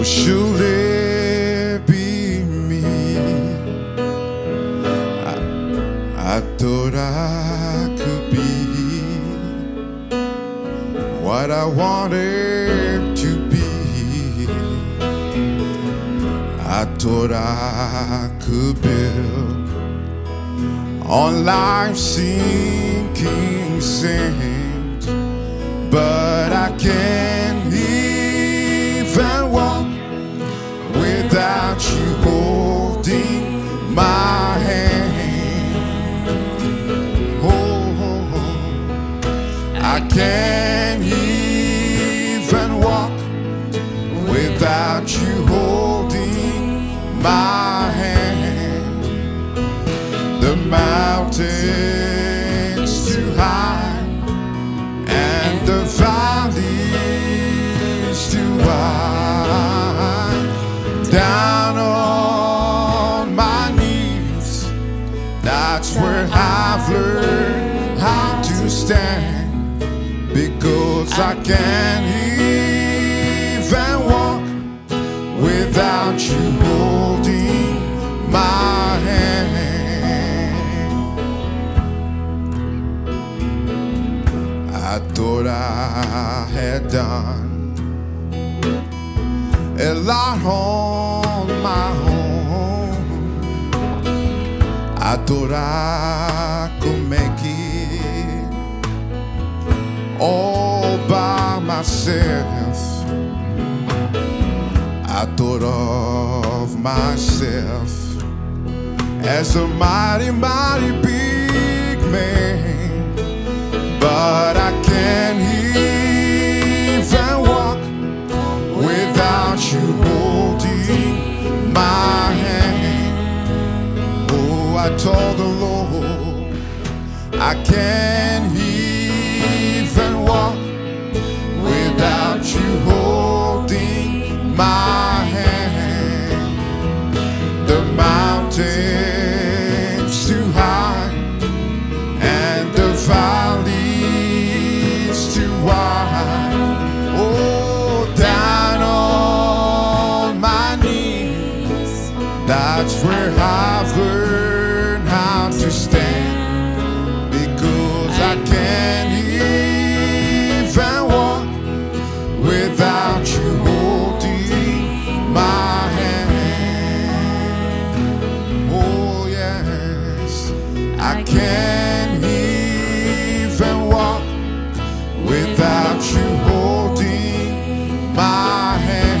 will surely be me. I, I thought I could be what I wanted to be. I thought I could build on life's sinking sand, but without you holding my hand. The mountains too high and the valleys too wide. Down on my knees, that's where I've learned how to stand because I can't thought I had done a lot on my own. I thought I could make it all by myself. I thought of myself as a mighty, mighty big man, but told the Lord I can't even walk without you holding my hand. The mountains too high and the valleys too wide. Oh, down on my knees, that's where I've learned stand because I can't even walk without you holding my hand. Oh, yes, I can't even walk without you holding my hand.